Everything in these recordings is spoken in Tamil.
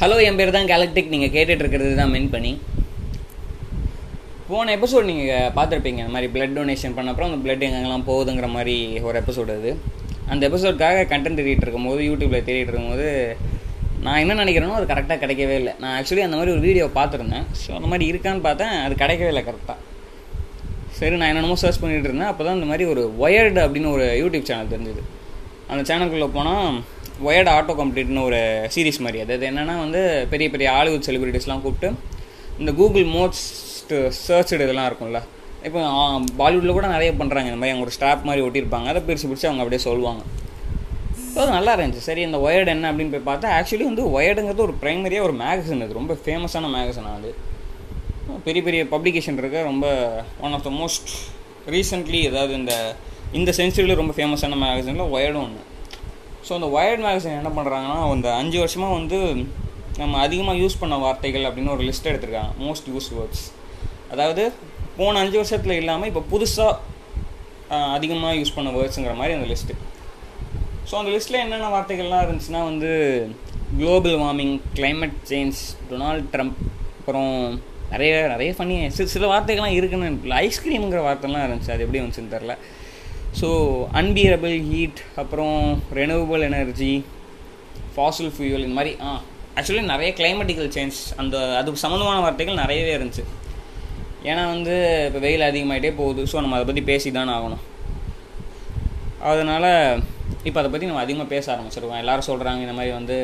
ஹலோ என் பேர் தான் கேலக்டிக் நீங்கள் கேட்டுட்டு இருக்கிறது தான் மென் பண்ணி போன எபிசோட் நீங்கள் பார்த்துருப்பீங்க இந்த மாதிரி பிளட் டொனேஷன் பண்ண அப்புறம் அந்த பிளட் எங்கெங்கெல்லாம் போகுதுங்கிற மாதிரி ஒரு எபிசோடு அது. அந்த எபிசோட்காக கண்டென்ட் தேடிட்டு இருக்கும்போது யூடியூப்பில் தேடிட்டு இருக்கும்போது நான் என்ன நினைக்கிறேனோ அது கரெக்டாக கிடைக்கவே இல்லை. நான் ஆக்சுவலி அந்த மாதிரி ஒரு வீடியோ பார்த்துருந்தேன். ஸோ அந்த மாதிரி இருக்கான்னு பார்த்தேன் அது கிடைக்கவே இல்லை கரெக்டாக சரி நான் என்னென்னமோ சர்ச் பண்ணிகிட்டு இருந்தேன் அப்போ தான் இந்த மாதிரி ஒரு ஒயர்டு அப்படின்னு ஒரு யூடியூப் சேனல் தெரிஞ்சுது. அந்த சேனலுக்குள்ளே போனால் ஒயர்டு ஆட்டோ கம்ப்ளீட்னு ஒரு சீரிஸ் மாதிரி. அது அது என்னென்னா வந்து பெரிய பெரிய ஹாலிவுட் செலிபிரிட்டிஸ்லாம் கூப்பிட்டு இந்த கூகுள் மோஸ்ட்டு சர்ச்டு இதெல்லாம் இருக்கும்ல. இப்போ பாலிவுட்டில் கூட நிறைய பண்ணுறாங்க இந்த மாதிரி அவங்க ஒரு ஸ்டாப் மாதிரி ஒட்டியிருப்பாங்க. அதை பிரித்து பிடிச்சி அவங்க அப்படியே சொல்லுவாங்க. ஸோ அது நல்லா இருந்துச்சு. சரி இந்த ஒயர்டு என்ன அப்படின்னு போய் பார்த்தா ஆக்சுவலி வந்து ஒயர்டுங்கிறது ஒரு ப்ரைமரியாக ஒரு மேகசின் அது. ரொம்ப ஃபேமஸான மேகசின் அது. பெரிய பெரிய பப்ளிகேஷன் இருக்க. ரொம்ப one of the most recently அதாவது இந்த இந்த சென்ச்சுரியில் ரொம்ப ஃபேமஸான மேகசினில் ஒயர்டும் ஒன்று ஸோ அந்த ஒயர்ட் மேகசின் என்ன பண்ணுறாங்கன்னா அந்த அஞ்சு வருஷமாக வந்து நம்ம அதிகமாக யூஸ் பண்ண வார்த்தைகள் அப்படின்னு ஒரு லிஸ்ட் எடுத்திருக்காங்க. மோஸ்ட் யூஸ் வேர்ட்ஸ் அதாவது போன அஞ்சு வருஷத்தில் இல்லாமல் இப்போ புதுசாக அதிகமாக யூஸ் பண்ண வேர்ட்ஸுங்கிற மாதிரி அந்த லிஸ்ட்டு ஸோ அந்த லிஸ்ட்டில் என்னென்ன வார்த்தைகள்லாம் இருந்துச்சுன்னா வந்து global warming climate change Donald Trump அப்புறம் நிறைய நிறைய ஃபன்னி சில சில வார்த்தைகள்லாம் இருக்குன்னு ஐஸ்கிரீம்ங்கிற வார்த்தைலாம் இருந்துச்சு. அது எப்படி வந்துச்சுன்னு தெரில ஸோ அன்பியரபிள் ஹீட் அப்புறம் ரெனுவபிள் எனர்ஜி ஃபாசில் ஃபியூல் இந்த மாதிரி ஆ ஆக்சுவலி நிறைய கிளைமேட்டிக்கல் சேஞ்ச் அந்த அது சம்மந்தமான வார்த்தைகள் நிறையவே இருந்துச்சு. ஏன்னா வந்து இப்போ வெயில் அதிகமாகிட்டே போகுது. ஸோ நம்ம அதை பற்றி பேசி தானே ஆகணும். அதனால் இப்போ அதை பற்றி நம்ம அதிகமாக பேச ஆரம்பிச்சிருக்கோம் எல்லோரும் சொல்கிறாங்க இந்த மாதிரி வந்து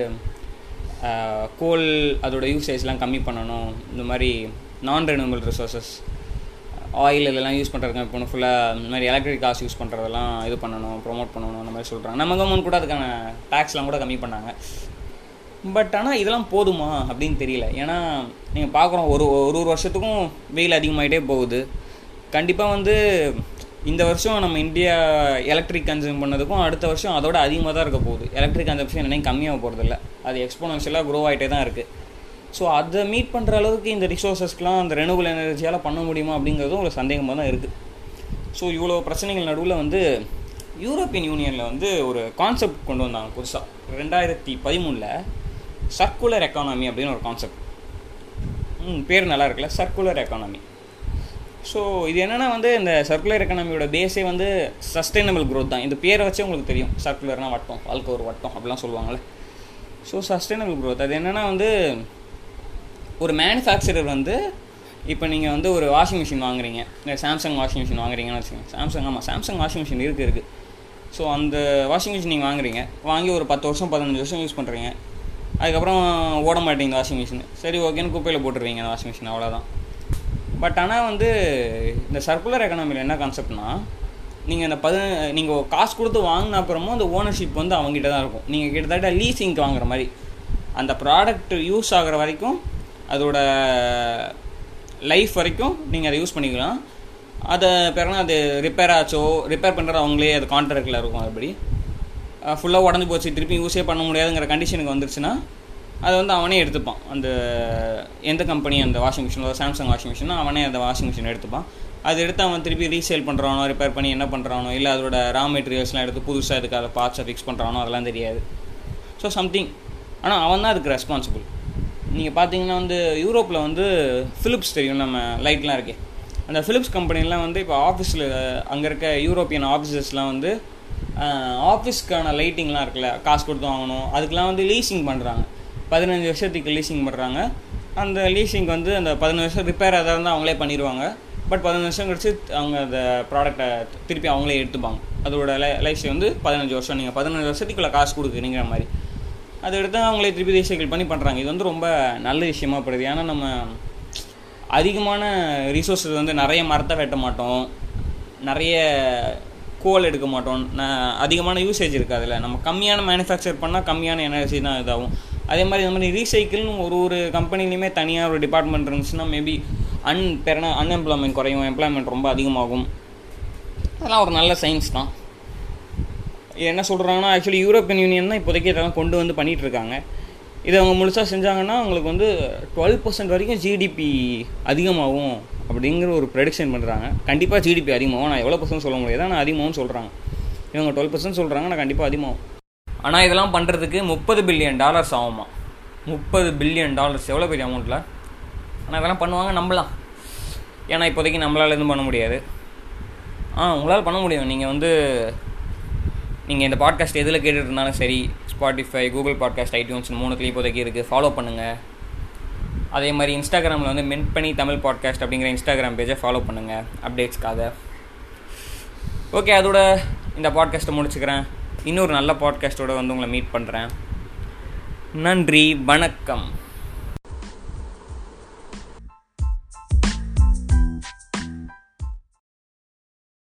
கோல் அதோட யூசேஜ்லாம் கம்மி பண்ணணும். இந்த மாதிரி நான் ரெனியூவபிள் ரிசோர்ஸஸ் ஆயில் இதெல்லாம் யூஸ் பண்ணுறாங்க இப்போ ஃபுல்லாக இந்த மாதிரி எலக்ட்ரிக் காசு யூஸ் பண்ணுறதெல்லாம் இது பண்ணணும் ப்ரொமோட் பண்ணணும் அந்த மாதிரி சொல்கிறாங்க நம்ம கவர்மெண்ட் கூட அதுக்கான டேக்ஸ்லாம் கூட கம்மி பண்ணாங்க. பட் ஆனால் இதெல்லாம் போதுமா அப்படின்னு தெரியல. ஏன்னா நீங்கள் பார்க்குறோம் ஒரு ஒரு ஒரு வருஷத்துக்கும் வெயில் அதிகமாகிட்டே போகுது. கண்டிப்பாக வந்து இந்த வருஷம் நம்ம இந்தியா எலக்ட்ரிக் கன்சியூம் பண்ணதுக்கும் அடுத்த வருஷம் அதோட அதிகமாக தான் இருக்க போகுது. எலக்ட்ரிக் கன்சம்ஷன் என்னையும் கம்மியாக போகிறதில்ல அது எக்ஸ்போனன்ஷியலாக க்ரோ ஆகிட்டே தான் இருக்குது ஸோ அதை மீட் பண்ணுற அளவுக்கு இந்த ரிசோர்ஸஸ்க்கெலாம் அந்த ரெனுவல் எனர்ஜியால் பண்ண முடியுமா அப்படிங்கிறதும் ஒரு சந்தேகமாக தான் இருக்குது ஸோ இவ்வளோ பிரச்சனைகள் நடுவில் வந்து யூரோப்பியன் யூனியனில் வந்து ஒரு கான்செப்ட் கொண்டு வந்தாங்க புதுசாக ரெண்டாயிரத்தி பதிமூணில் சர்க்குலர் எக்கானமி அப்படின்னு ஒரு கான்செப்ட் ம் பேர் நல்லா இருக்குல்ல சர்க்குலர் எக்கானமி ஸோ இது என்னென்னா வந்து இந்த சர்க்குலர் எக்கனாமியோட பேஸே வந்து சஸ்டைனபிள் க்ரோத் தான். இந்த பேரை வச்சு உங்களுக்கு தெரியும். சர்க்குலர்னால் வட்டம் வாழ்க்கை ஒரு வட்டம் அப்படிலாம் சொல்லுவாங்கள்ல ஸோ சஸ்டைனபிள் க்ரோத் அது என்னென்னா வந்து ஒரு மேனுஃபேக்சரர் வந்து இப்போ நீங்கள் வந்து ஒரு வாஷிங் மிஷின் வாங்குறீங்க. இல்லை சாம்சங் வாஷிங் மிஷின் வாங்குறீங்கன்னு வச்சுக்கோங்க. சாம்சங் ஆமாம் சாம்சங் வாஷிங் மிஷின் இருக்குது இருக்குது ஸோ அந்த வாஷிங் மிஷின் நீங்கள் வாங்குறீங்க. வாங்கி ஒரு பத்து வருஷம் பதினஞ்சு வருஷம் யூஸ் பண்ணுறீங்க அதுக்கப்புறம் ஓட மாட்டேங்குது வாஷிங் மிஷின் சரி ஓகேன்னு குப்பையில் போட்டுருவீங்க அந்த வாஷிங் மிஷின் அவ்வளோதான் பட் ஆனால் வந்து இந்த சர்க்குலர் எக்கனாமியில் என்ன கான்செப்ட்னா நீங்கள் இந்த பதி நீங்கள் காசு கொடுத்து வாங்கின அப்புறமும் அந்த ஓனர்ஷிப் வந்து அவங்ககிட்ட தான் இருக்கும். நீங்கள் கிட்டத்தட்ட லீசிங்க்கு வாங்குற மாதிரி. அந்த ப்ராடக்ட் யூஸ் ஆகிற வரைக்கும் அதோட லைஃப் வரைக்கும் நீங்கள் அதை யூஸ் பண்ணிக்கலாம். அதை பிறகு அது ரிப்பேர் ஆச்சோ ரிப்பேர் பண்ணுறது அவங்களே அது கான்ட்ராக்டில் இருக்கும் அதுபடி ஃபுல்லாக உடஞ்சி போச்சு திருப்பி யூஸே பண்ண முடியாதுங்கிற கண்டிஷனுக்கு வந்துருச்சுன்னா அதை வந்து அவனே எடுத்துப்பான். அந்த எந்த கம்பெனி அந்த வாஷிங் மிஷின் சாம்சங் வாஷிங் மிஷினோ அவனே அந்த வாஷிங் மிஷின் எடுத்துப்பான். அது எடுத்து அவன் திருப்பி ரீசேல் பண்ணுறானோ ரிப்பேர் பண்ணி என்ன பண்ணுறானோ இல்லை அதோட ரா மெட்டீரியல்ஸ்லாம் எடுத்து புதுசாக அதுக்கு அதை பார்ட்ஸை ஃபிக்ஸ் பண்ணுறானோ அதெல்லாம் தெரியாது. ஸோ சம்திங் ஆனால் அவன் தான் அதுக்கு ரெஸ்பான்சிபிள் நீங்கள் பார்த்தீங்கன்னா வந்து யூரோப்பில் வந்து ஃபிலிப்ஸ் தெரியும் நம்ம லைட்லாம் இருக்கே. அந்த ஃபிலிப்ஸ் கம்பெனிலாம் வந்து இப்போ ஆஃபீஸில் அங்கே இருக்க யூரோப்பியன் ஆஃபீஸஸ்லாம் வந்து ஆஃபீஸ்க்கான லைட்டிங்லாம் இருக்குல்ல காசு கொடுத்து வாங்கணும். அதுக்கெலாம் வந்து லீசிங் பண்ணுறாங்க பதினஞ்சு வருஷத்துக்கு லீசிங் பண்ணுறாங்க அந்த லீசிங் வந்து அந்த பதினஞ்சு வருஷம் ரிப்பேர் எதாவது இருந்தால் அவங்களே பண்ணிடுவாங்க. பட் பதினஞ்சு வருஷம் கழிச்சு அவங்க அந்த ப்ராடக்டை திருப்பி அவங்களே எடுத்துப்பாங்க. அதோட லை லைஃப் வந்து பதினஞ்சு வருஷம் நீங்கள் பதினஞ்சு வருஷத்துக்குள்ளே காசு கொடுக்குறீங்கிற மாதிரி. அதை எடுத்து அவங்களே திருப்பி ரீசைக்கிள் பண்ணி பண்ணுறாங்க இது வந்து ரொம்ப நல்ல விஷயமா படுது ஏன்னா நம்ம அதிகமான ரிசோர்ஸஸ் வந்து நிறைய மரத்தை வெட்ட மாட்டோம். நிறைய கோல் எடுக்க மாட்டோம். அதிகமான யூசேஜ் இருக்காதுல்ல. நம்ம கம்மியான மேனுஃபேக்சர் பண்ணால் கம்மியான எனர்ஜி தான் இதாகும். அதே மாதிரி இந்த மாதிரி ரீசைக்கிள்னு ஒரு ஒரு கம்பெனிலையுமே தனியாக ஒரு டிபார்ட்மெண்ட் இருந்துச்சுன்னா மேபி அன் பெறனா அன்எம்ப்ளாய்மெண்ட் குறையும். எம்ப்ளாய்மெண்ட் ரொம்ப அதிகமாகும். அதெல்லாம் ஒரு நல்ல சயின்ஸ் தான். என்ன சொல்கிறாங்கன்னா ஆக்சுவலி யூரோப்பியன் யூனியன் தான் இப்போதைக்கு இதெல்லாம் கொண்டு வந்து பண்ணிகிட்டு இருக்காங்க இதை அவங்க முழுசாக செஞ்சாங்கன்னா அவங்களுக்கு வந்து டுவெல் பர்சன்ட் வரைக்கும் ஜிடிபி அதிகமாகும் அப்படிங்கிற ஒரு ப்ரெடிக்ஷன் பண்ணுறாங்க கண்டிப்பாக ஜிடிபி அதிகமாகும். நான் எவ்வளோ பர்சன்ட் சொல்ல முடியாது ஆனால் அதிகமாகவும் சொல்கிறாங்க இவங்க டுவெல் பர்சன்ட் சொல்கிறாங்க நான் கண்டிப்பாக அதிகமாகும். ஆனால் இதெல்லாம் பண்ணுறதுக்கு முப்பது பில்லியன் டாலர்ஸ் ஆகுமா? முப்பது பில்லியன் டாலர்ஸ் எவ்வளோ பெரிய அமௌண்ட்டில் ஆனால் இதெல்லாம் பண்ணுவாங்க நம்பலாம். ஏன்னா இப்போதைக்கு நம்மளால் எதுவும் பண்ண முடியாது. ஆ உங்களால் பண்ண முடியும். நீங்கள் வந்து நீங்கள் இந்த பாட்காஸ்ட் எதில் கேட்டுட்டு இருந்தாலும் சரி ஸ்பாட்டிஃபை கூகுள் பாட்காஸ்ட் ஐடியூன்ஸ் மூணுத்துலேயும் இப்போதைக்கு இருக்குது ஃபாலோ பண்ணுங்கள் அதே மாதிரி இன்ஸ்டாகிராமில் வந்து மென்ட் பண்ணி தமிழ் பாட்காஸ்ட் அப்படிங்கிற இன்ஸ்டாகிராம் பேஜை ஃபாலோ பண்ணுங்கள் அப்டேட்ஸ்க்காக ஓகே அதோட இந்த பாட்காஸ்ட்டை முடிச்சுக்கிறேன். இன்னொரு நல்ல பாட்காஸ்ட்டோடு வந்து உங்களை மீட் பண்ணுறேன் நன்றி வணக்கம்.